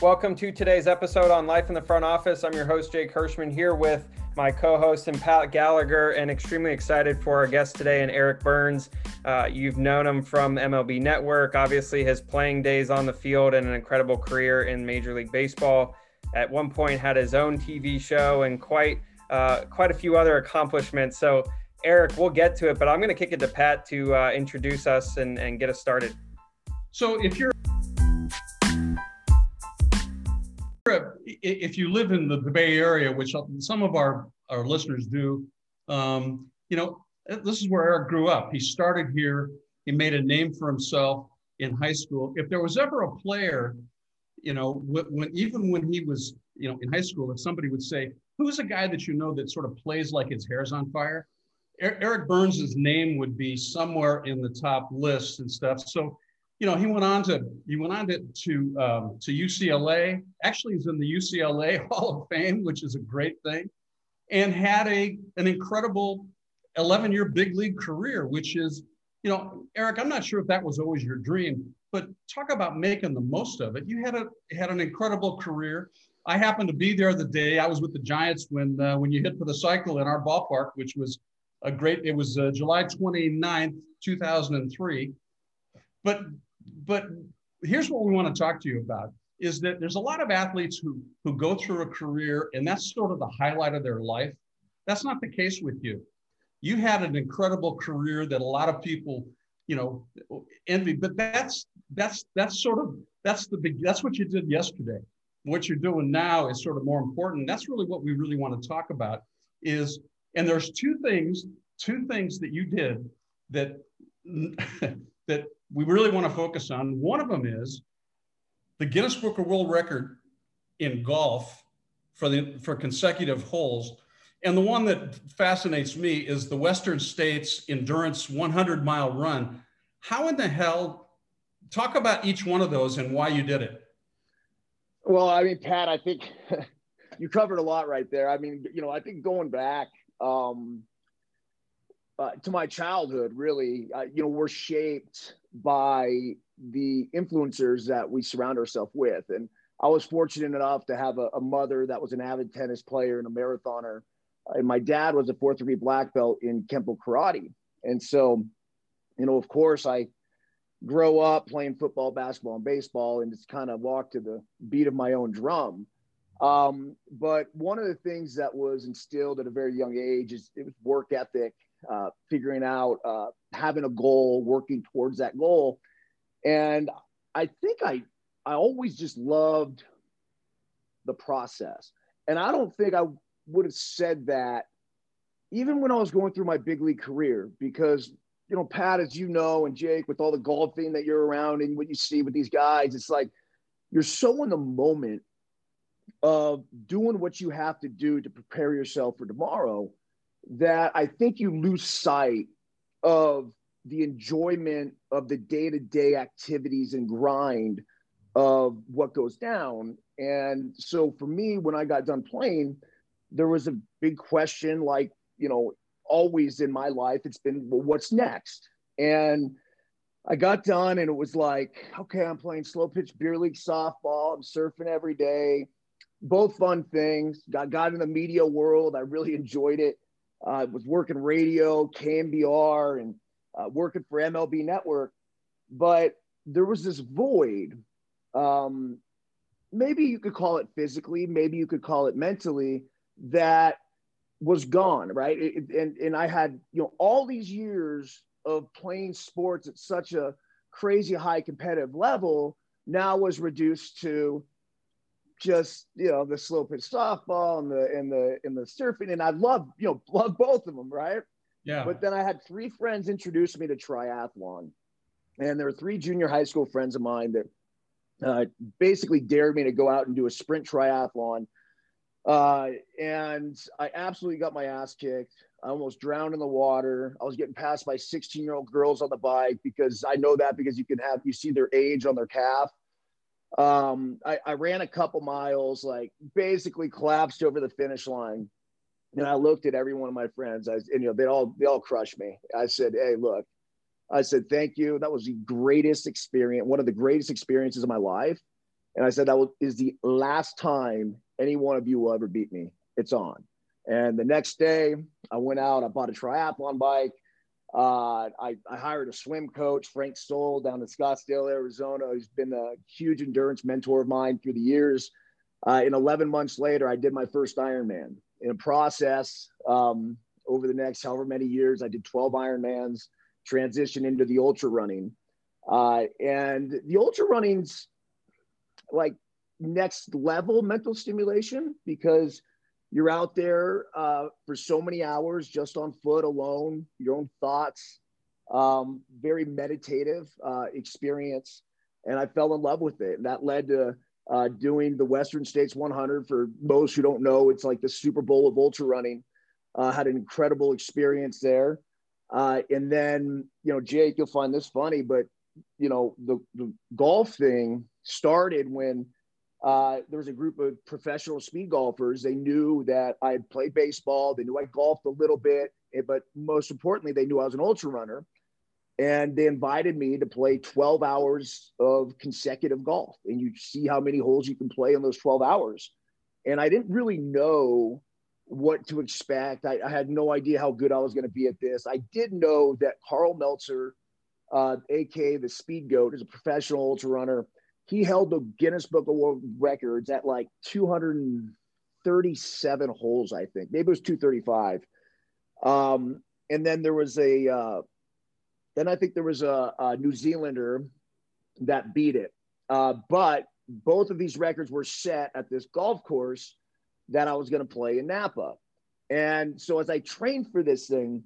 Welcome to today's episode on Life in the Front Office. I'm your host, Jake Hirschman, here with my co host and Pat Gallagher, and extremely excited for our guest today, and Eric Byrnes. Uh, you've known him from MLB Network, obviously, his playing days on the field and an incredible career in Major League Baseball. At one point, had his own TV show and quite uh, quite a few other accomplishments. So, Eric, we'll get to it, but I'm going to kick it to Pat to uh, introduce us and, and get us started. So, if you're if you live in the, Bay Area, which some of our, our listeners do, um, you know, this is where Eric grew up. He started here. He made a name for himself in high school. If there was ever a player, you know, when even when he was, you know, in high school, if somebody would say, "Who's a guy that you know that sort of plays like his hair's on fire?" Eric Byrnes's name would be somewhere in the top list and stuff. So you know, he went on to he went on to to, um, to UCLA. Actually, he's in the UCLA Hall of Fame, which is a great thing, and had a an incredible 11 year big league career, which is, you know, Eric. I'm not sure if that was always your dream, but talk about making the most of it. You had a had an incredible career. I happened to be there the day I was with the Giants when uh, when you hit for the cycle in our ballpark, which was a great. It was uh, July 29th, 2003. But but here's what we want to talk to you about is that there's a lot of athletes who who go through a career and that's sort of the highlight of their life. That's not the case with you. You had an incredible career that a lot of people, you know, envy. But that's that's that's sort of that's the big that's what you did yesterday. What you're doing now is sort of more important. That's really what we really want to talk about. Is and there's two things two things that you did that that we really want to focus on. One of them is the Guinness Book of World Record in golf for the for consecutive holes. And the one that fascinates me is the Western States Endurance 100 mile run. How in the hell, talk about each one of those and why you did it. Well, I mean, Pat, I think you covered a lot right there. I mean, you know, I think going back, um, uh, to my childhood, really, uh, you know, we're shaped by the influencers that we surround ourselves with. And I was fortunate enough to have a, a, mother that was an avid tennis player and a marathoner. And my dad was a fourth degree black belt in Kempo karate. And so, you know, of course, I grow up playing football, basketball, and baseball, and just kind of walk to the beat of my own drum. Um, but one of the things that was instilled at a very young age is it was work ethic uh, figuring out, uh, having a goal, working towards that goal. And I think I, I always just loved the process. And I don't think I would have said that even when I was going through my big league career, because, you know, Pat, as you know, and Jake, with all the golfing that you're around and what you see with these guys, it's like you're so in the moment of doing what you have to do to prepare yourself for tomorrow that I think you lose sight of the enjoyment of the day to day activities and grind of what goes down. And so for me, when I got done playing, there was a big question like, you know, always in my life, it's been, well, what's next? And I got done and it was like, okay, I'm playing slow pitch beer league softball. I'm surfing every day. Both fun things. Got, got in the media world. I really enjoyed it uh, was working radio, KNBR, and uh, working for MLB Network. But there was this void. Um, maybe you could call it physically, maybe you could call it mentally, that was gone, right? It, and and I had you know all these years of playing sports at such a crazy high competitive level now was reduced to just you know the slow pitch softball and the and the and the surfing and I love you know love both of them right? Yeah. But then I had three friends introduce me to triathlon and there were three junior high school friends of mine that uh, basically dared me to go out and do a sprint triathlon. Uh, and I absolutely got my ass kicked. I almost drowned in the water. I was getting passed by 16 year old girls on the bike because I know that because you can have you see their age on their calf um, I, I ran a couple miles, like basically collapsed over the finish line. And I looked at every one of my friends. I, and, you know, they all, they all crushed me. I said, Hey, look, I said, thank you. That was the greatest experience, one of the greatest experiences of my life. And I said, that is the last time any one of you will ever beat me. It's on. And the next day, I went out, I bought a triathlon bike. Uh, I, I, hired a swim coach, Frank Stoll, down in Scottsdale, Arizona, who's been a huge endurance mentor of mine through the years. Uh, and 11 months later, I did my first Ironman. In a process, um, over the next however many years, I did 12 Ironmans, transitioned into the ultra running. Uh, and the ultra running's like next level mental stimulation because you're out there uh, for so many hours just on foot alone, your own thoughts, um, very meditative uh, experience. And I fell in love with it. And that led to uh, doing the Western States 100. For most who don't know, it's like the Super Bowl of ultra running. Uh, had an incredible experience there. Uh, and then, you know, Jake, you'll find this funny, but, you know, the, the golf thing started when uh, there was a group of professional speed golfers. They knew that I had played baseball. They knew I golfed a little bit, eh, but most importantly, they knew I was an ultra runner. And they invited me to play 12 hours of consecutive golf. And you see how many holes you can play in those 12 hours. And I didn't really know what to expect. I, I had no idea how good I was going to be at this. I did know that Karl Meltzer, uh, aka the Speed Goat, is a professional ultra runner he held the Guinness Book of World Records at like 237 holes, I think. Maybe it was 235. Um, and then there was a, uh, then I think there was a, a New Zealander that beat it. Uh, but both of these records were set at this golf course that I was going to play in Napa. And so as I trained for this thing,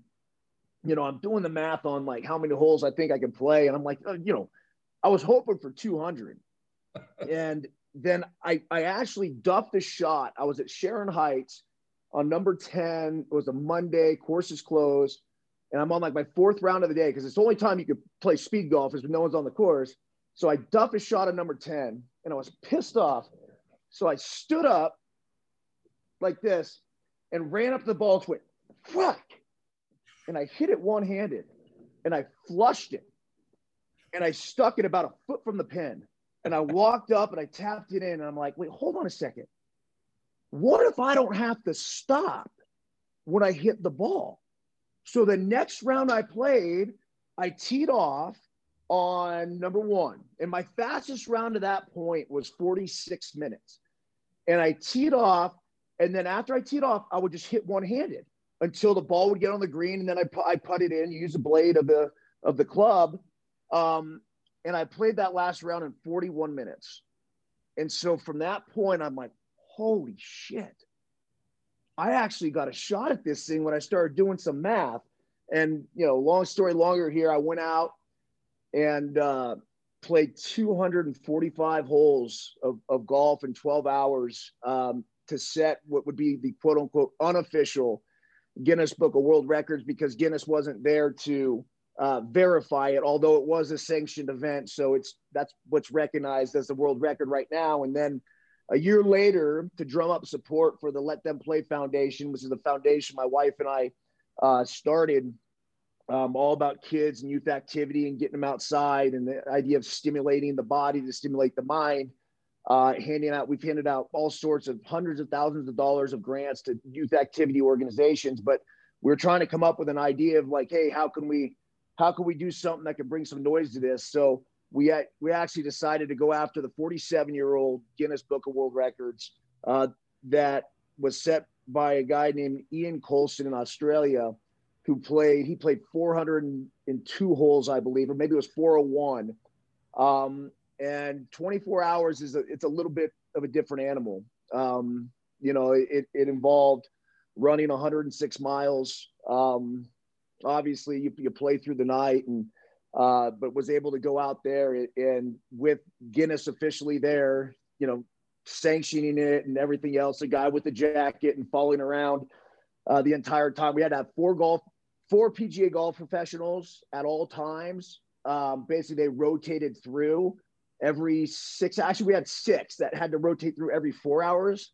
you know, I'm doing the math on like how many holes I think I can play. And I'm like, uh, you know, I was hoping for 200 and then I, I actually duffed a shot. I was at Sharon Heights on number 10. It was a Monday, course is closed. And I'm on like my fourth round of the day because it's the only time you could play speed golf is when no one's on the course. So I duffed a shot at number 10 and I was pissed off. So I stood up like this and ran up the ball to it. Fuck. And I hit it one handed and I flushed it. And I stuck it about a foot from the pin. And I walked up and I tapped it in and I'm like, wait, hold on a second. What if I don't have to stop when I hit the ball? So the next round I played, I teed off on number one. And my fastest round to that point was 46 minutes. And I teed off. And then after I teed off, I would just hit one handed until the ball would get on the green. And then I, I put it in, use the blade of the, of the club. Um, and I played that last round in 41 minutes. And so from that point, I'm like, holy shit. I actually got a shot at this thing when I started doing some math. And, you know, long story longer here, I went out and uh, played 245 holes of, of golf in 12 hours um, to set what would be the quote unquote unofficial Guinness Book of World Records because Guinness wasn't there to uh, verify it, although it was a sanctioned event. So it's that's what's recognized as the world record right now. And then a year later, to drum up support for the Let Them Play Foundation, which is the foundation my wife and I uh, started, um, all about kids and youth activity and getting them outside and the idea of stimulating the body to stimulate the mind. Uh, handing out, we've handed out all sorts of hundreds of thousands of dollars of grants to youth activity organizations, but we're trying to come up with an idea of like, hey, how can we how can we do something that can bring some noise to this? So we we actually decided to go after the 47 year old Guinness Book of World Records uh, that was set by a guy named Ian Colson in Australia, who played he played 402 holes, I believe, or maybe it was 401. Um, and 24 hours is a, it's a little bit of a different animal. Um, you know, it, it involved running 106 miles, um, obviously you, you play through the night and uh, but was able to go out there and with Guinness officially there, you know, sanctioning it and everything else. A guy with the jacket and following around uh, the entire time. We had to have four golf, four PGA golf professionals at all times. Um, basically, they rotated through every six. Actually, we had six that had to rotate through every four hours.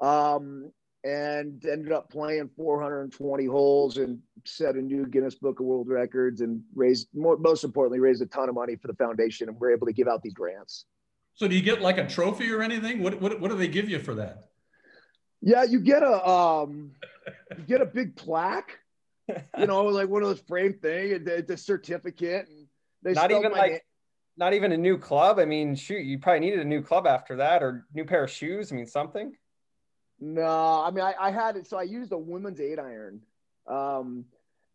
Um, and ended up playing 420 holes and set a new Guinness Book of World Records and raised more, most importantly raised a ton of money for the foundation and we're able to give out these grants. So do you get like a trophy or anything? What what, what do they give you for that? Yeah, you get a um, you get a big plaque, you know, like one of those frame thing, the, the certificate, and they not even like name. not even a new club. I mean, shoot, you probably needed a new club after that, or new pair of shoes. I mean, something. No, I mean, I, I had it. So I used a women's eight iron. Um,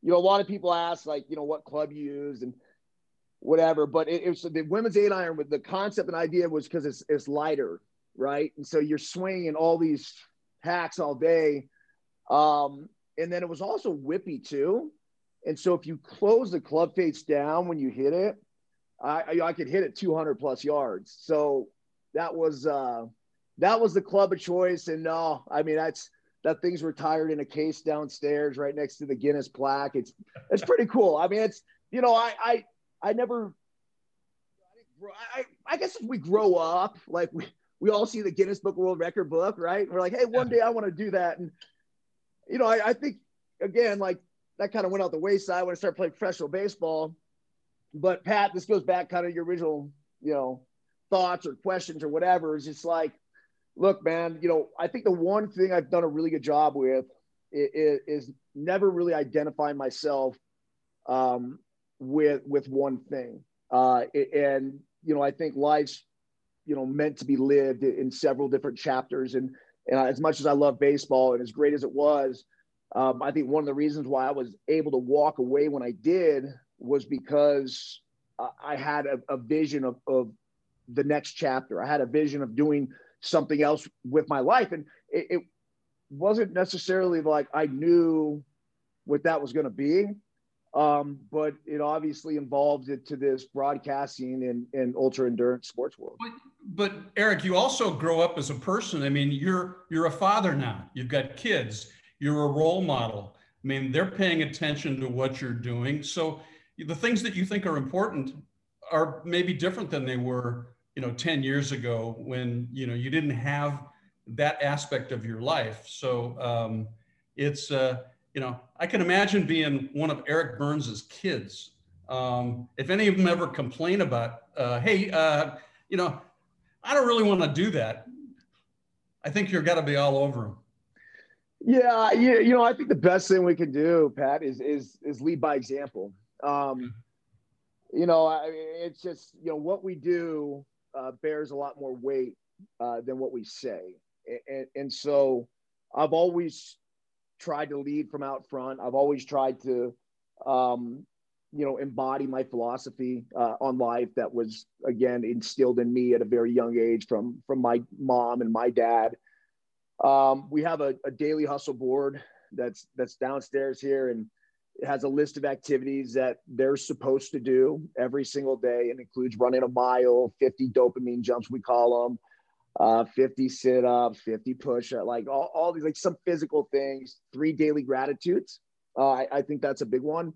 you know, a lot of people ask like, you know, what club you use and whatever, but it, it was the women's eight iron. With the concept and idea was because it's it's lighter, right? And so you're swinging all these hacks all day. Um, and then it was also whippy too. And so if you close the club face down when you hit it, I, I could hit it 200 plus yards. So that was uh, that was the club of choice. And no, I mean that's that thing's retired in a case downstairs right next to the Guinness plaque. It's it's pretty cool. I mean, it's you know I I I never. I, I guess if we grow up, like we, we all see the Guinness Book World Record book, right? We're like, hey, one day I want to do that. And, you know, I, I think, again, like that kind of went out the wayside when I started playing professional baseball. But Pat, this goes back kind of your original, you know, thoughts or questions or whatever. Is just like, look, man, you know, I think the one thing I've done a really good job with is, is never really identifying myself um, with with one thing. Uh, and you know, I think life's you know meant to be lived in several different chapters and and as much as i love baseball and as great as it was um, i think one of the reasons why i was able to walk away when i did was because i had a, a vision of, of the next chapter i had a vision of doing something else with my life and it, it wasn't necessarily like i knew what that was going to be um, but it obviously involved it to this broadcasting and, and ultra endurance sports world. But, but Eric, you also grow up as a person. I mean, you're you're a father now. You've got kids. You're a role model. I mean, they're paying attention to what you're doing. So the things that you think are important are maybe different than they were, you know, 10 years ago when you know you didn't have that aspect of your life. So um, it's uh, you know, I can imagine being one of Eric Byrnes's kids. Um, if any of them ever complain about, uh, hey, uh, you know, I don't really want to do that. I think you're got to be all over them. Yeah, you, you know, I think the best thing we can do, Pat, is is is lead by example. Um, you know, I, it's just you know what we do uh, bears a lot more weight uh, than what we say, and, and so I've always tried to lead from out front. I've always tried to, um, you know, embody my philosophy uh, on life that was again instilled in me at a very young age from from my mom and my dad. Um, we have a, a daily hustle board that's that's downstairs here, and it has a list of activities that they're supposed to do every single day, and includes running a mile, 50 dopamine jumps we call them uh, 50 sit ups, 50 push ups, like all, all these, like some physical things, three daily gratitudes. Uh, I, I think that's a big one.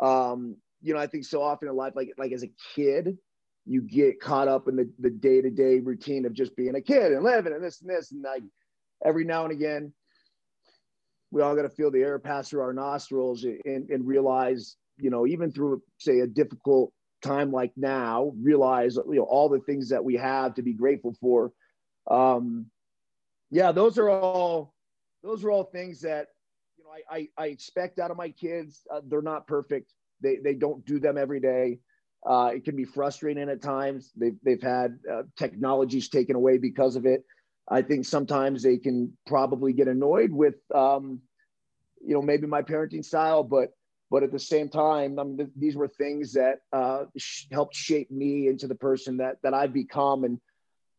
Um, you know, I think so often in life, like, like as a kid, you get caught up in the, the day-to-day routine of just being a kid and living and this and this. And like every now and again, we all got to feel the air pass through our nostrils and, and realize, you know, even through say a difficult time like now, realize, you know, all the things that we have to be grateful for um, yeah, those are all those are all things that you know I I, I expect out of my kids. Uh, they're not perfect. They they don't do them every day. Uh, it can be frustrating at times. They've they've had uh, technologies taken away because of it. I think sometimes they can probably get annoyed with um, you know maybe my parenting style, but but at the same time, I mean, th- these were things that uh, sh- helped shape me into the person that that I've become, and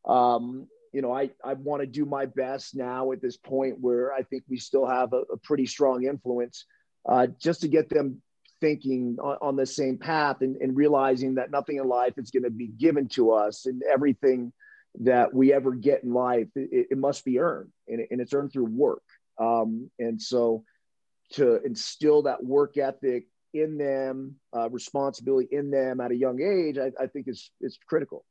um, you know, I, I want to do my best now at this point where I think we still have a, a pretty strong influence uh, just to get them thinking on, on the same path and, and, realizing that nothing in life is going to be given to us and everything that we ever get in life, it, it must be earned and, it, and, it's earned through work. Um, and so to instill that work ethic in them, uh, responsibility in them at a young age, I, I think is, is critical.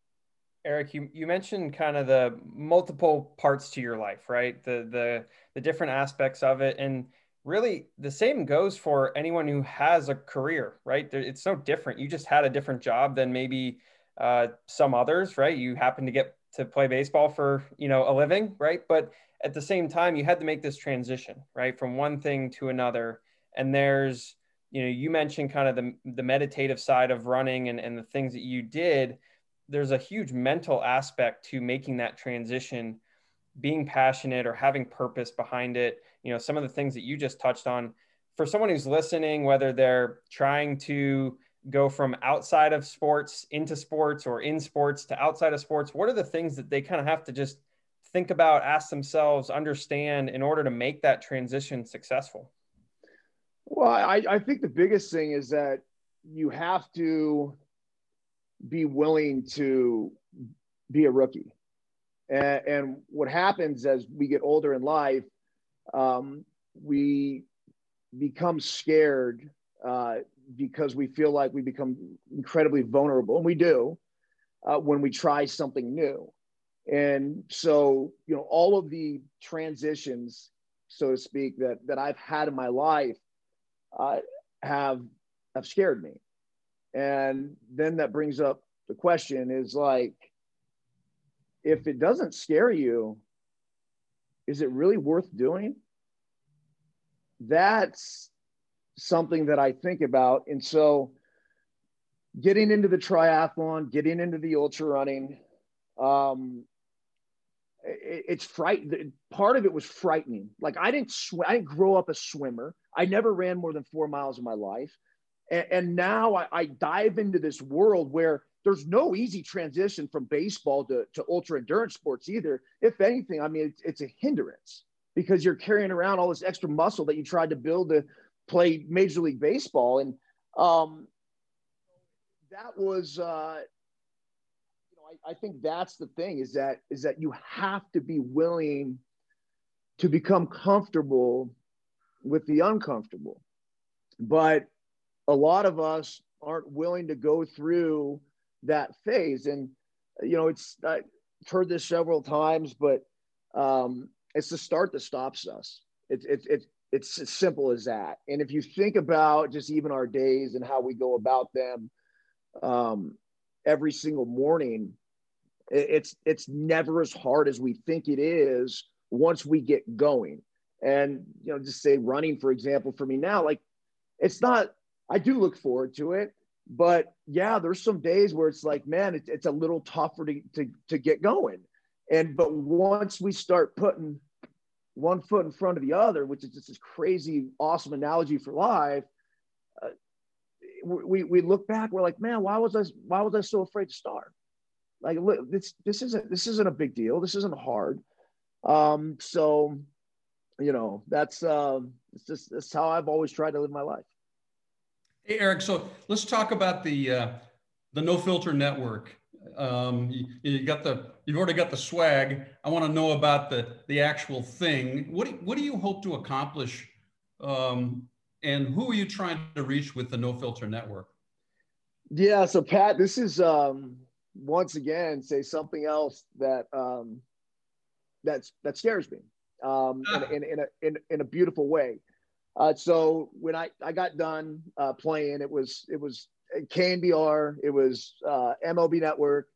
Eric, you, you mentioned kind of the multiple parts to your life, right? The the the different aspects of it, and really the same goes for anyone who has a career, right? It's no different. You just had a different job than maybe uh, some others, right? You happen to get to play baseball for, you know, a living, right? But at the same time, you had to make this transition, right? From one thing to another. And there's, you know, you mentioned kind of the, the meditative side of running and, and the things that you did. There's a huge mental aspect to making that transition, being passionate or having purpose behind it. You know, some of the things that you just touched on for someone who's listening, whether they're trying to go from outside of sports into sports or in sports to outside of sports, what are the things that they kind of have to just think about, ask themselves, understand in order to make that transition successful? Well, I, I think the biggest thing is that you have to be willing to be a rookie. And, and what happens as we get older in life, um, we become scared uh, because we feel like we become incredibly vulnerable, and we do uh, when we try something new. And so, you know, all of the transitions, so to speak, that that I've had in my life uh, have have scared me. And then that brings up the question: is like, if it doesn't scare you, is it really worth doing? that's something that I think about. And so getting into the triathlon, getting into the ultra running, um, it, it's fright. Part of it was frightening. Like I didn't sw- I didn't grow up a swimmer. I never ran more than four miles in my life. And, and now I, I dive into this world where there's no easy transition from baseball to, to ultra endurance sports either. If anything, I mean, it's, it's a hindrance because you're carrying around all this extra muscle that you tried to build to play Major League Baseball. And um, that was, uh, you know, I, I think that's the thing is that is that you have to be willing to become comfortable with the uncomfortable. But a lot of us aren't willing to go through that phase. And, you know, it's, I've heard this several times, but um, it's the start that stops us. It's it's it's it's as simple as that. And if you think about just even our days and how we go about them, um, every single morning, it's it's never as hard as we think it is once we get going. And you know, just say running, for example, for me now, like it's not. I do look forward to it, but yeah, there's some days where it's like, man, it, it's a little tougher to, to to get going. And but once we start putting one foot in front of the other, which is just this crazy, awesome analogy for life, uh, we we look back, we're like, man, why was I why was I so afraid to start? Like, look, this this isn't this isn't a big deal. This isn't hard. Um, so, you know, that's um, it's just that's how I've always tried to live my life. Hey, Eric. So let's talk about the uh, the No Filter Network. Um, you, you, got the you've already got the swag. I want to know about the the actual thing. What do, what do you hope to accomplish, um, and who are you trying to reach with the No Filter Network? Yeah, so Pat, this is um, once again say something else that um, that's that scares me um, in, in, in, a in, in a beautiful way. Uh, so when I, I got done uh, playing, it was it was KNBR, it was uh, MLB Network,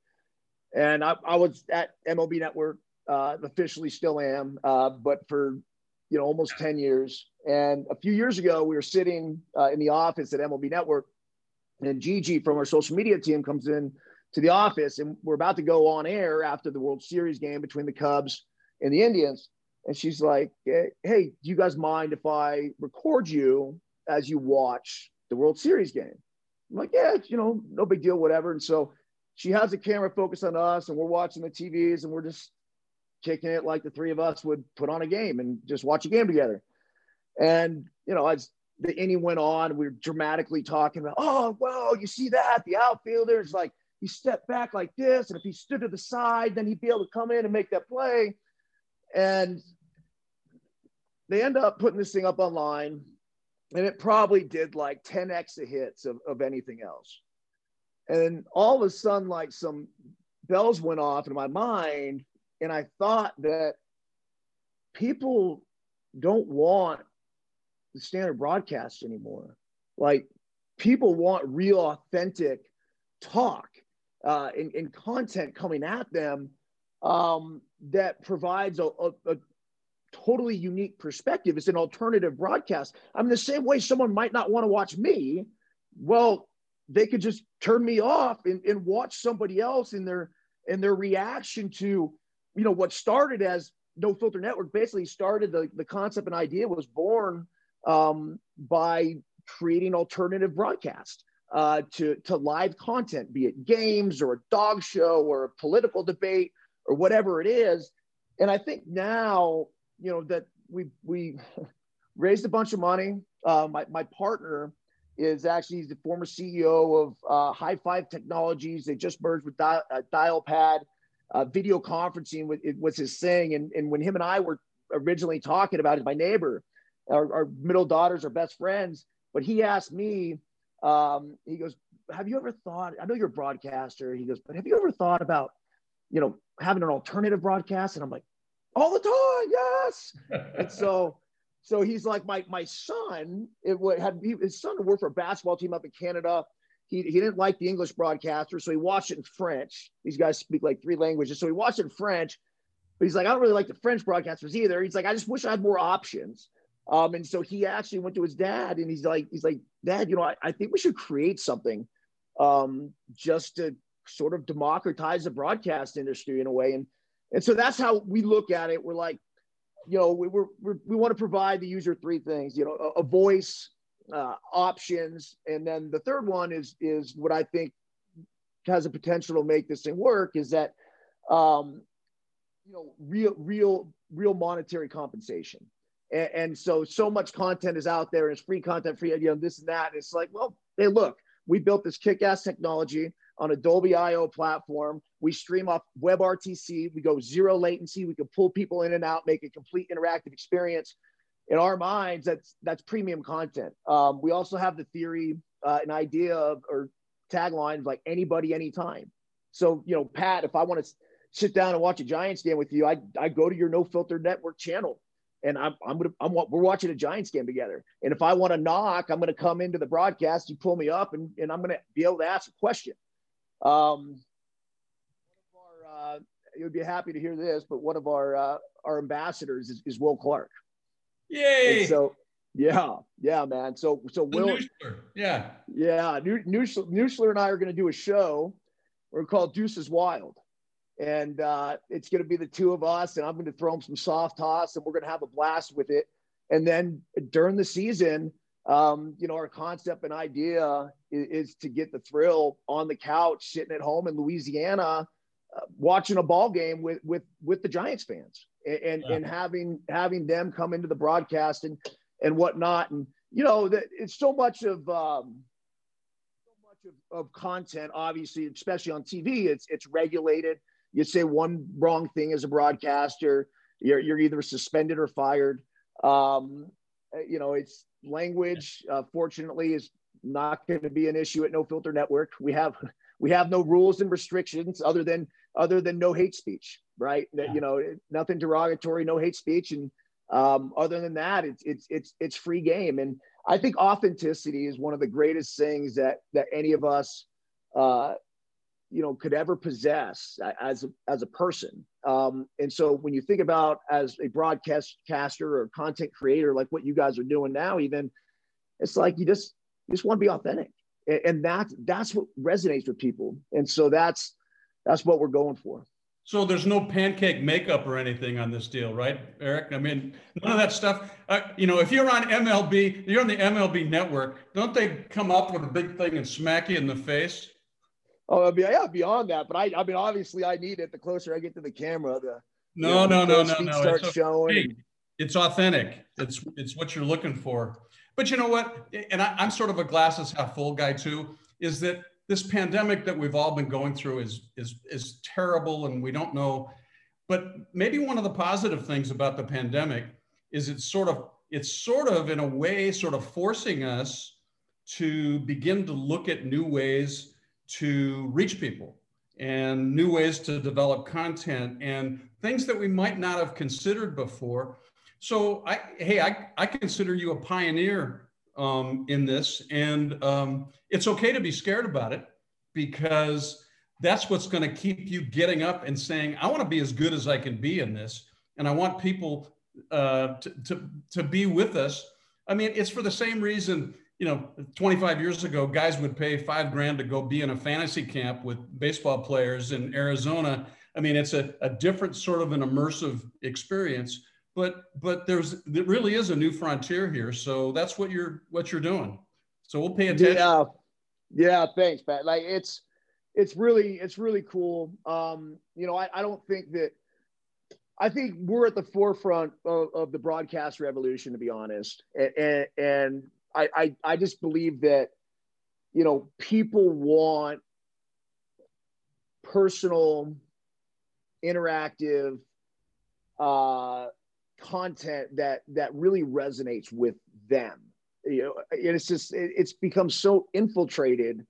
and I, I, was at MLB Network, uh, officially still am, uh, but for you know almost 10 years. And a few years ago, we were sitting uh, in the office at MLB Network, and Gigi from our social media team comes in to the office, and we're about to go on air after the World Series game between the Cubs and the Indians. And she's like, "Hey, do you guys mind if I record you as you watch the World Series game?" I'm like, yeah, you know, no big deal, whatever. And so she has the camera focused on us and we're watching the TVs and we're just kicking it like the three of us would put on a game and just watch a game together. And, you know, as the inning went on, we were dramatically talking about, oh, well, you see that? The outfielder is like, he stepped back like this. And if he stood to the side, then he'd be able to come in and make that play. And they end up putting this thing up online and it probably did like 10 extra hits of, of anything else. And all of a sudden, like some bells went off in my mind, and I thought that people don't want the standard broadcast anymore. Like people want real, authentic talk. uh, and, and content coming at them um, that provides a, a totally unique perspective. It's an alternative broadcast. I mean, the same way someone might not want to watch me, well, they could just turn me off and, and watch somebody else in their in their reaction to, you know, what started as No Filter Network basically started the, the concept and idea was born um, by creating alternative broadcast uh, to, to live content, be it games or a dog show or a political debate or whatever it is. And I think now, you know, that we we raised a bunch of money. Uh, my, my partner is actually he's the former CEO of uh, Highfive Technologies. They just merged with Dial, uh, Dialpad. Uh, video conferencing was, was his thing. And, and when him and I were originally talking about it, my neighbor, our, our middle daughters are best friends. But he asked me, um, he goes, have you ever thought, I know you're a broadcaster. He goes, but have you ever thought about, you know, having an alternative broadcast? And I'm like, all the time, yes. and so, so he's like, my, my son, it had his son worked for a basketball team up in Canada. He, he didn't like the English broadcaster, so he watched it in French. These guys speak like three languages. So he watched it in French, but he's like, I don't really like the French broadcasters either. He's like, I just wish I had more options. Um, and so he actually went to his dad and he's like, he's like, Dad, you know, I, I think we should create something um, just to sort of democratize the broadcast industry in a way. And and so that's how we look at it. We're like, you know, we, we're, we're we want to provide the user three things, you know, a, a voice, uh, options, and then the third one is is what I think has the potential to make this thing work is that, um, you know, real real real monetary compensation. And, and, so, so much content is out there and it's free content, free, you know, this and that. And it's like, well, hey, look, we built this kick ass technology on a Dolby IO platform. We stream off WebRTC. We go zero latency. We can pull people in and out, make a complete interactive experience. In our minds, that's that's premium content. Um, we also have the theory, uh, an idea of or tagline like anybody, anytime. So you know, Pat, if I want to sit down and watch a Giants game with you, I I go to your No Filter Network channel and I'm, I'm gonna I'm we're watching a Giants game together. And if I want to knock, I'm gonna come into the broadcast. You pull me up, and, and I'm gonna be able to ask a question. Um, our, uh, you'd be happy to hear this, but one of our uh, our ambassadors is, is Will Clark. Yay! And so yeah, yeah, man. So so Will, yeah, yeah. Nuschler and I are going to do a show. We're called Deuces Wild and uh, it's going to be the two of us and i'm going to throw them some soft toss and we're going to have a blast with it and then during the season um, you know our concept and idea is, is, to get the thrill on the couch sitting at home in louisiana uh, watching a ball game with with with the giants fans and and, yeah. and having having them come into the broadcast and and whatnot and you know that it's so much of um, so much of, of content obviously especially on tv it's it's regulated you say one wrong thing as a broadcaster, you're, you're either suspended or fired. Um, you know, it's language, uh, fortunately, is not going to be an issue at No Filter Network. We have we have no rules and restrictions other than other than no hate speech, right? Yeah. You know, nothing derogatory, no hate speech, and um, other than that, it's it's it's it's free game. And I think authenticity is one of the greatest things that that any of us uh, you know could ever possess as as a person um, and so when you think about as a broadcast caster or content creator like what you guys are doing now even it's like you just you just want to be authentic and, and that that's what resonates with people and so that's that's what we're going for so there's no pancake makeup or anything on this deal, right, Eric? I mean, none of that stuff. Uh, you know, if you're on MLB, you're on the MLB network, don't they come up with a big thing and smack you in the face? Oh, I mean, yeah, beyond that, but I, I mean, obviously, I need it. The closer I get to the camera, the no, you know, no, no, no, no, start it's showing. And... It's authentic. It's it's what you're looking for. But you know what? And I, I'm sort of a glasses half full guy too. Is that this pandemic that we've all been going through is is is terrible, and we don't know. But maybe one of the positive things about the pandemic is it's sort of it's sort of in a way sort of forcing us to begin to look at new ways to reach people and new ways to develop content and things that we might not have considered before. So, I, hey, I, I consider you a pioneer um, in this, and um, it's okay to be scared about it because that's what's going to keep you getting up and saying, I want to be as good as I can be in this. And I want people uh, to, to, to be with us. I mean, it's for the same reason, you know, 25 years ago, guys would pay five grand to go be in a fantasy camp with baseball players in Arizona. I mean, it's a, a different sort of an immersive experience, but but there's there really is a new frontier here. So that's what you're what you're doing. So we'll pay attention. Yeah, yeah. Thanks, Pat. Like it's it's really it's really cool. Um, you know, I, I don't think that I think we're at the forefront of, of the broadcast revolution, to be honest. And, and I, I, I just believe that, you know, people want personal, interactive uh, content that that really resonates with them. You know, and it's just it, it's become so infiltrated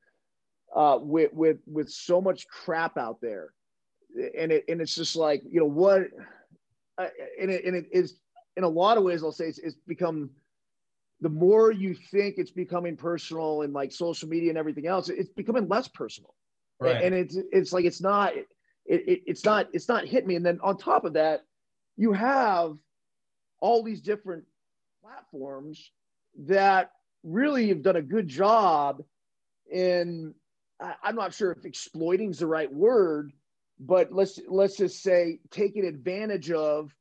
uh, with with with so much crap out there, and it and it's just like you know what, uh, and it and it is in a lot of ways I'll say it's, it's become the more you think it's becoming personal and like social media and everything else, it's becoming less personal, right. and it's it's like it's not it, it it's not it's not hit me, and then on top of that, you have all these different platforms that really have done a good job in I'm not sure if exploiting is the right word, but let's let's just say taking advantage of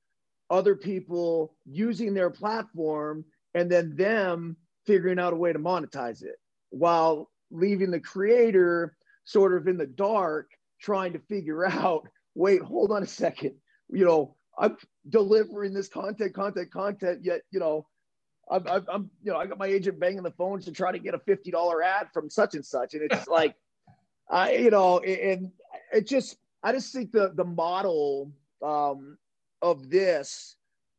other people using their platform and then them figuring out a way to monetize it while leaving the creator sort of in the dark trying to figure out wait hold on a second you know i'm delivering this content content content yet you know I'm, I'm, you know, I got my agent banging the phones to try to get a $50 ad from such and such. And it's like, I, you know, and it just, I just think the the model um, of this,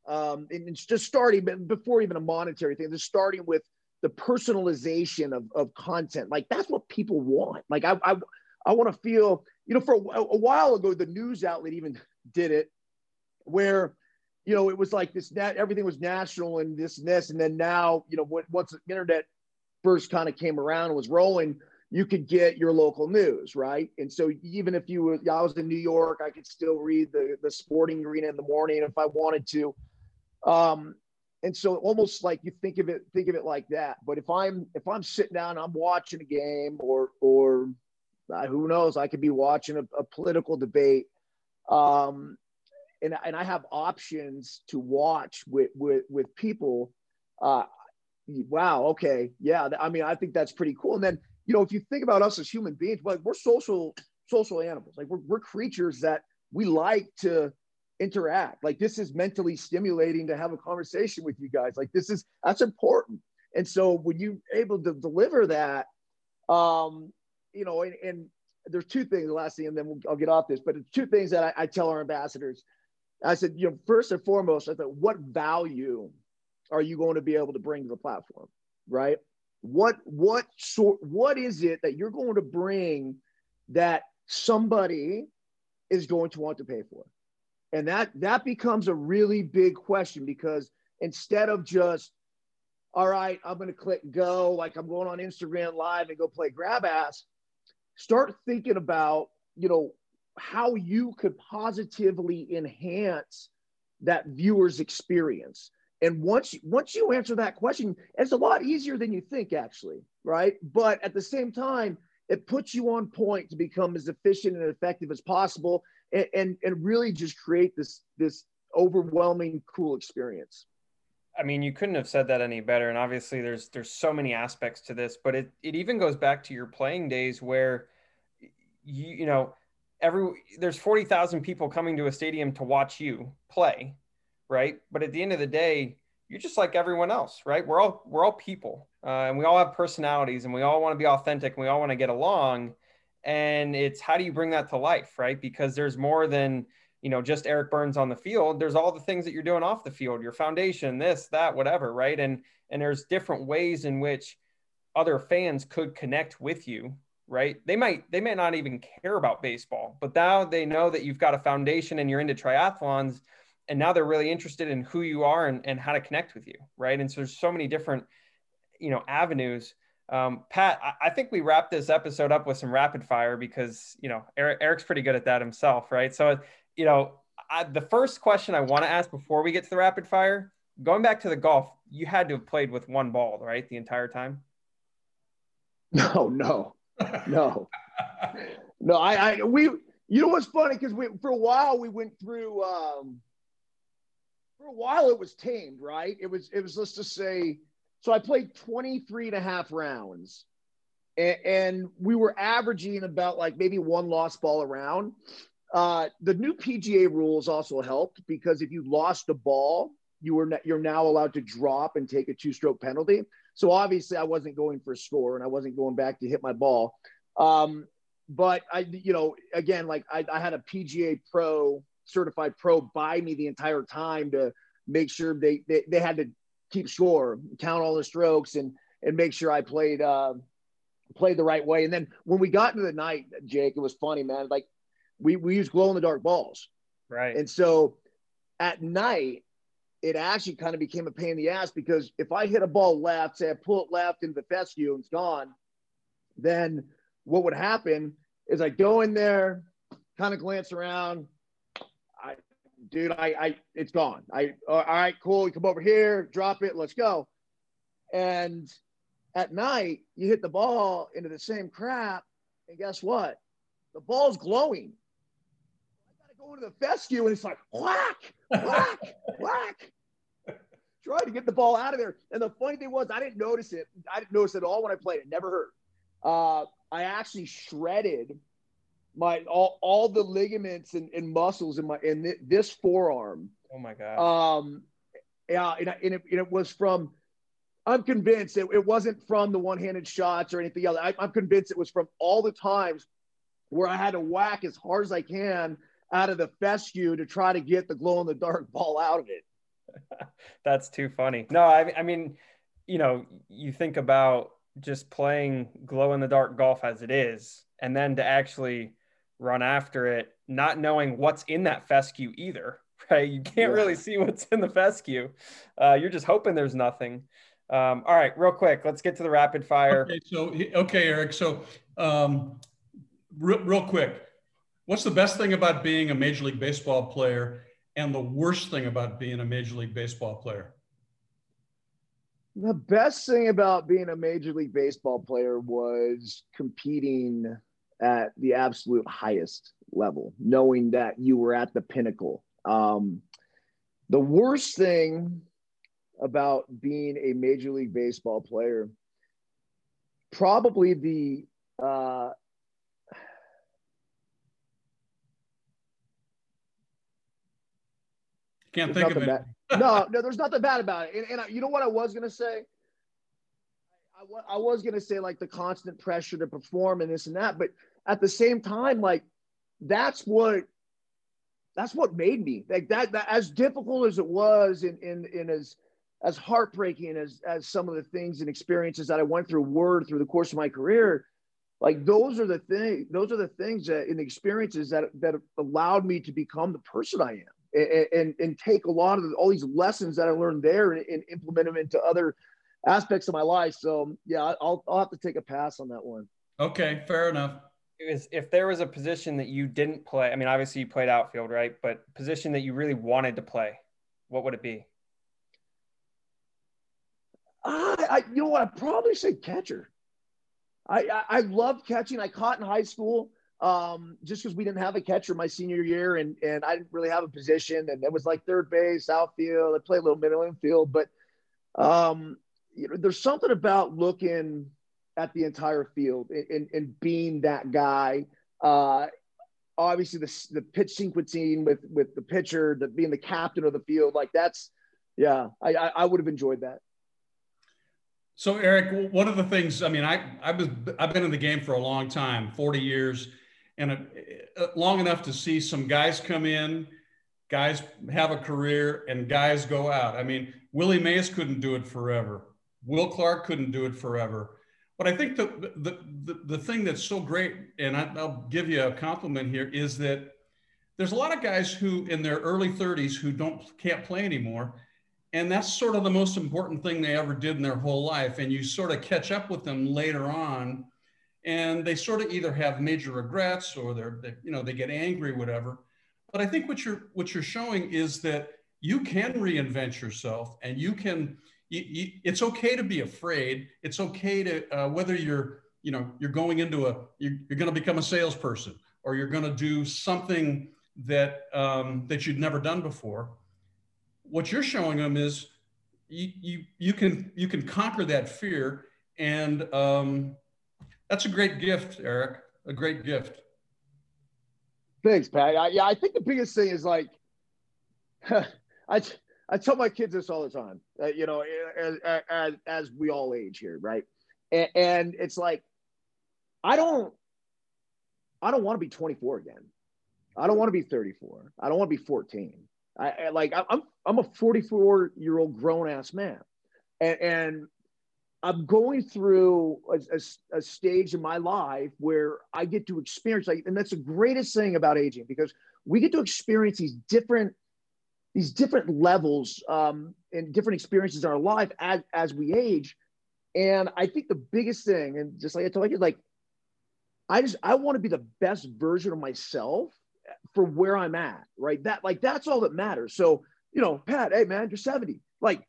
um, and it's just starting before even a monetary thing. Just starting with the personalization of, of content. Like that's what people want. Like I, I, I want to feel, you know, for a, a while ago, the news outlet even did it, where you know, it was like this, that everything was national and this and this. And then now, you know, once the internet first kind of came around and was rolling, you could get your local news, right? And so even if you were, I was in New York, I could still read the the Sporting Arena in the morning if I wanted to. Um, and so almost like you think of it, think of it like that. But if I'm if I'm sitting down, I'm watching a game, or or uh, who knows, I could be watching a, a political debate. Um, and, and I have options to watch with with, with people. Uh, wow, okay, yeah. I mean, I think that's pretty cool. And then you know, if you think about us as human beings, like we're social social animals. Like we're, we're creatures that we like to interact. Like this is mentally stimulating to have a conversation with you guys. Like this is that's important. And so when you're able to deliver that, um, you know, and, and there's two things. The last thing, and then we'll, I'll get off this. But two things that I, I tell our ambassadors. I said, you know, first and foremost, I thought, what value are you going to be able to bring to the platform, right? what what sort what is it that you're going to bring that somebody is going to want to pay for and that that becomes a really big question because instead of just all right i'm going to click go like i'm going on instagram live and go play grab ass start thinking about you know how you could positively enhance that viewer's experience and once once you answer that question, it's a lot easier than you think, actually, right? But at the same time, it puts you on point to become as efficient and effective as possible, and and, and really just create this this overwhelming cool experience. I mean, you couldn't have said that any better. And obviously, there's there's so many aspects to this, but it it even goes back to your playing days where you you know every there's forty thousand people coming to a stadium to watch you play right? But at the end of the day, you're just like everyone else, right? We're all we're all people, uh, and we all have personalities, and we all want to be authentic, and we all want to get along. And it's how do you bring that to life, right? Because there's more than you know just Eric Byrnes on the field. There's all the things that you're doing off the field, your foundation, this, that, whatever, right? And and there's different ways in which other fans could connect with you right they might they may not even care about baseball but now they know that you've got a foundation and you're into triathlons and now they're really interested in who you are and, and how to connect with you right and so there's so many different you know avenues Um, Pat, I, think we wrapped this episode up with some rapid fire because you know Eric, Eric's pretty good at that himself, right? So, you know, I, the first question I want to ask before we get to the rapid fire, going back to the golf, you had to have played with one ball, right, the entire time. No, no, no, no. I, I, we, you know what's funny? Because we, for a while, we went through. Um, for a while, it was tamed, right? It was, it was. Let's just say so I played 23 and a half rounds and, we were averaging about like maybe one lost ball around. Uh, the new PGA rules also helped because if you lost a ball, you were you're now allowed to drop and take a two-stroke penalty. So obviously, I wasn't going for a score and I wasn't going back to hit my ball. Um, but I, you know, again, like I, I had a PGA Pro certified pro by me the entire time to make sure they, they, they had to keep score, count all the strokes, and and make sure I played uh, played the right way. And then when we got into the night, Jake, it was funny, man. Like we we used glow in the dark balls, right? And so at night, it actually kind of became a pain in the ass because if I hit a ball left, say I pull it left into the fescue and it's gone, then what would happen is I go in there, kind of glance around, dude, I, I, it's gone. I, all right, cool. You come over here, drop it, let's go. And at night, you hit the ball into the same crap, and guess what? The ball's glowing. I gotta go into the fescue, and it's like whack, whack, whack. Trying to get the ball out of there. And the funny thing was, I didn't notice it. I didn't notice it at all when I played it. Never hurt. Uh, I actually shredded my all, all the ligaments and, and muscles in my in th- this forearm. Oh my god. Um, yeah, and, and, it, and it was from. I'm convinced it, it wasn't from the one-handed shots or anything else. I, I'm convinced it was from all the times where I had to whack as hard as I can out of the fescue to try to get the glow in the dark ball out of it. That's too funny. No, I, I mean, you know, you think about just playing glow in the dark golf as it is, and then to actually run after it, not knowing what's in that fescue either, right? You can't yeah. really see what's in the fescue. Uh, you're just hoping there's nothing. Um, all right, real quick, let's get to the rapid fire. Okay, so okay, Eric. So, um, real, real quick, what's the best thing about being a Major League Baseball player, and the worst thing about being a Major League Baseball player? The best thing about being a Major League Baseball player was competing at the absolute highest level, knowing that you were at the pinnacle. Um, the worst thing about being a Major League Baseball player, probably the uh, can't think of it. Bad. no, no, there's nothing bad about it. And, and I, you know what I was gonna say? I, was to say like the constant pressure to perform and this and that, but at the same time, like that's what that's what made me. Like that, that as difficult as it was and in, as as heartbreaking as as some of the things and experiences that I went through were through the course of my career, like those are the thing those are the things that in the experiences that that allowed me to become the person I am and and, and take a lot of all these lessons that I learned there and, and implement them into other aspects of my life. So yeah, I'll, I'll have to take a pass on that one. Okay, fair enough. Is if there was a position that you didn't play, I mean, obviously you played outfield, right? But position that you really wanted to play, what would it be? I, I you know what? I'd probably say catcher. I, I, I love catching. I caught in high school um, just because we didn't have a catcher my senior year and, and I didn't really have a position. And it was like third base, outfield. I played a little middle infield, but um, you know, there's something about looking at the entire field and, and, and being that guy. Uh, obviously, the, the pitch sequencing with with the pitcher, the, being the captain of the field, like that's, yeah, I, I, would have enjoyed that. So, Eric, one of the things, I mean, I, I was, I've been in the game for a long time, 40 years, and a, a, long enough to see some guys come in, guys have a career, and guys go out. I mean, Willie Mays couldn't do it forever. Will Clark couldn't do it forever. But I think the, the, the, the thing that's so great, and I, I'll give you a compliment here, is that there's a lot of guys who in their early 30s who don't can't play anymore and that's sort of the most important thing they ever did in their whole life. And you sort of catch up with them later on, and they sort of either have major regrets or they're, they, you know, they get angry, whatever. But I think what you're what you're showing is that you can reinvent yourself, and you can. You, you, it's okay to be afraid. It's okay to uh, whether you're you know you're going into a you're, you're going to become a salesperson or you're going to do something that um, that you'd never done before. What you're showing them is you you, you can you can conquer that fear and um, that's a great gift eric a great gift. Thanks pat. I, yeah i think the biggest thing is like I, I tell my kids this all the time uh, you know as, as, as we all age here right and, and it's like I don't I don't want to be 24 again. I don't want to be 34. I don't want to be 14. I, I like I'm I'm a 44 year old grown ass man, and, and I'm going through a, a, a, stage in my life where I get to experience like, and that's the greatest thing about aging because we get to experience these different these different levels um, and different experiences in our life as as we age. And I think the biggest thing, and just like I told you, like I just I want to be the best version of myself for where I'm at, right? That like that's all that matters. So, you know, Pat, hey man, you're 70. Like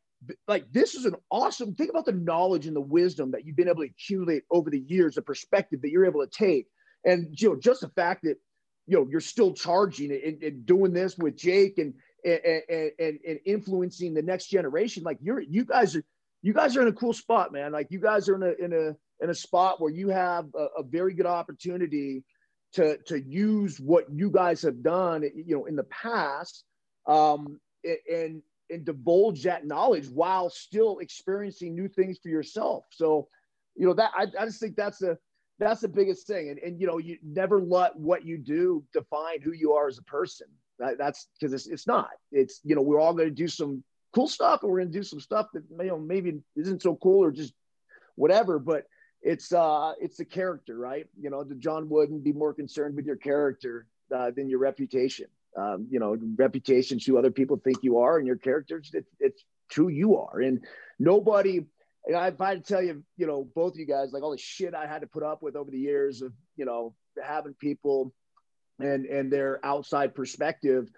like this is an awesome think about the knowledge and the wisdom that you've been able to accumulate over the years, the perspective that you're able to take. And you know, just the fact that you know you're still charging and, and doing this with Jake and and, and and influencing the next generation. Like you're you guys are you guys are in a cool spot, man. Like you guys are in a in a in a spot where you have a, a very good opportunity to to use what you guys have done, you know, in the past, um, and and divulge that knowledge while still experiencing new things for yourself. So, you know, that I, I just think that's the that's the biggest thing. And and you know, you never let what you do define who you are as a person. That, that's because it's it's not. It's you know, we're all going to do some cool stuff, and we're going to do some stuff that you know maybe isn't so cool or just whatever. But it's uh it's the character, right? You know, the John Wooden be more concerned with your character uh, than your reputation. Um, you know, reputation's who other people think you are, and your character it's, it's who you are. And nobody, and I, if I had to tell you, you know, both of you guys, like all the shit I had to put up with over the years of, you know, having people and and their outside perspective.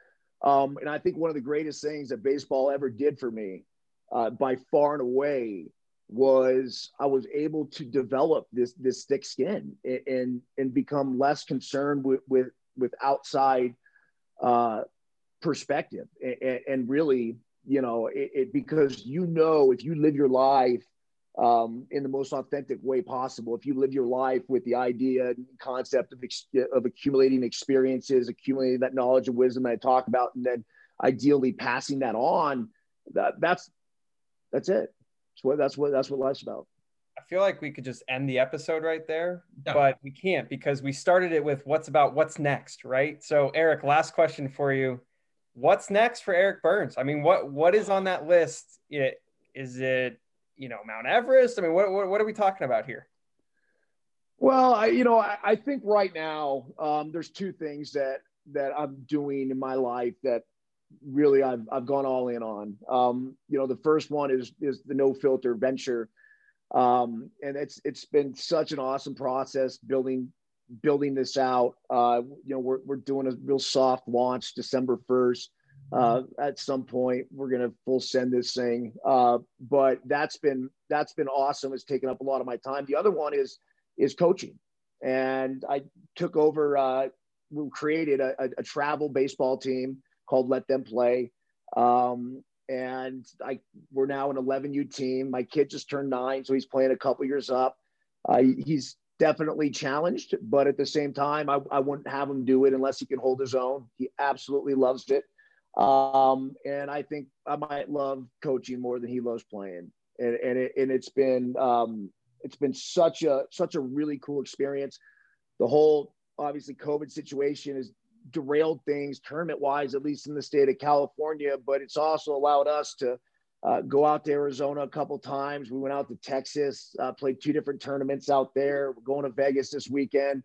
Um, and I think one of the greatest things that baseball ever did for me, uh, by far and away, was I was able to develop this this thick skin and and, and become less concerned with with with outside uh, perspective and, and, really you know it, it, because you know if you live your life um, in the most authentic way possible if you live your life with the idea and concept of, of accumulating experiences accumulating that knowledge and wisdom that I talk about and then ideally passing that on that that's that's it that's what that's what that's what life's about. I feel like we could just end the episode right there, yeah. but we can't because we started it with what's about what's next, right? So Eric, last question for you. What's next for Eric Byrnes? I mean, what what is on that list? It, is it, you know, Mount Everest? I mean, what, what, what are we talking about here? Well, I, you know, I, I think right now um, there's two things that that I'm doing in my life that really I've, I've gone all in on. Um, you know, the first one is is the no filter venture, um, and it's it's been such an awesome process building building this out. Uh, you know, we're we're doing a real soft launch December first. Uh, at some point, we're gonna full send this thing. Uh, but that's been that's been awesome. It's taken up a lot of my time. The other one is is coaching, and I took over. Uh, we created a, a, a travel baseball team called Let Them Play. Um, and I we're now an 11U team. My kid just turned nine, so he's playing a couple years up. Uh, he's definitely challenged, but at the same time, I, I wouldn't have him do it unless he can hold his own. He absolutely loves it. Um, and I think I might love coaching more than he loves playing. And, and, it, and it's been um, it's been such a such a really cool experience. The whole obviously COVID situation has derailed things tournament wise, at least in the state of California, but it's also allowed us to uh, go out to Arizona a couple times. We went out to Texas, uh, played two different tournaments out there. We're going to Vegas this weekend.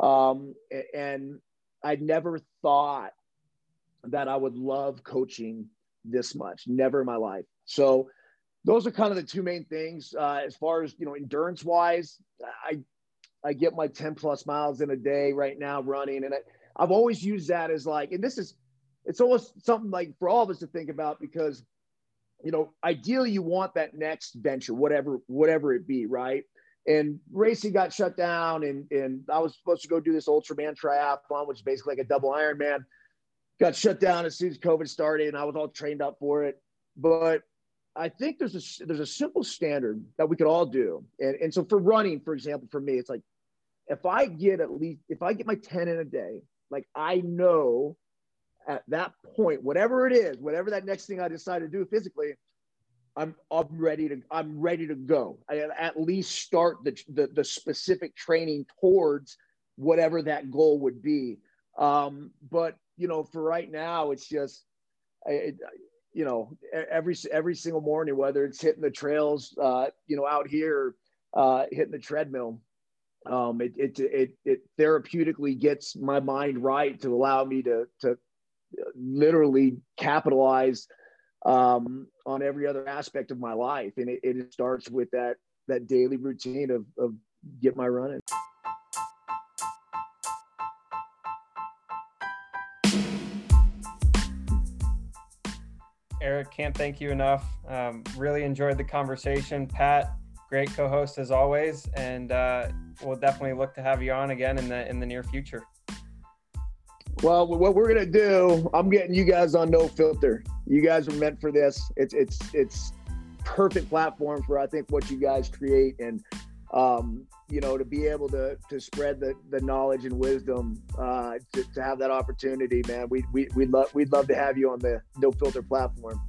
Um, and I'd never thought that I would love coaching this much, never in my life. So those are kind of the two main things. Uh, as far as you know, endurance wise, I I get my 10 plus miles in a day right now running, and I, I've always used that as like, and this is it's almost something like for all of us to think about because you know ideally you want that next venture whatever whatever it be right and racing got shut down and and i was supposed to go do this ultraman triathlon which is basically like a double ironman got shut down as soon as covid started and i was all trained up for it but i think there's a there's a simple standard that we could all do and and so for running for example for me it's like if i get at least if i get my 10 in a day like i know at that point, whatever it is, whatever that next thing I decide to do physically, I'm I'm ready to I'm ready to go. I at least start the the, the specific training towards whatever that goal would be. Um, but you know, for right now, it's just, it, you know, every every single morning, whether it's hitting the trails, uh, you know, out here, uh, hitting the treadmill, um, it, it it it therapeutically gets my mind right to allow me to to literally capitalize um, on every other aspect of my life. And it, it starts with that, that daily routine of, of get my running. Eric, can't thank you enough. Um, really enjoyed the conversation. Pat, great co-host as always, and uh, we'll definitely look to have you on again in the in the near future. Well, what we're gonna do, I'm getting you guys on no filter. You guys are meant for this. It's it's it's perfect platform for I think what you guys create and um, you know to be able to to spread the the knowledge and wisdom uh, to, to have that opportunity, man. We we we'd love we'd love to have you on the no filter platform.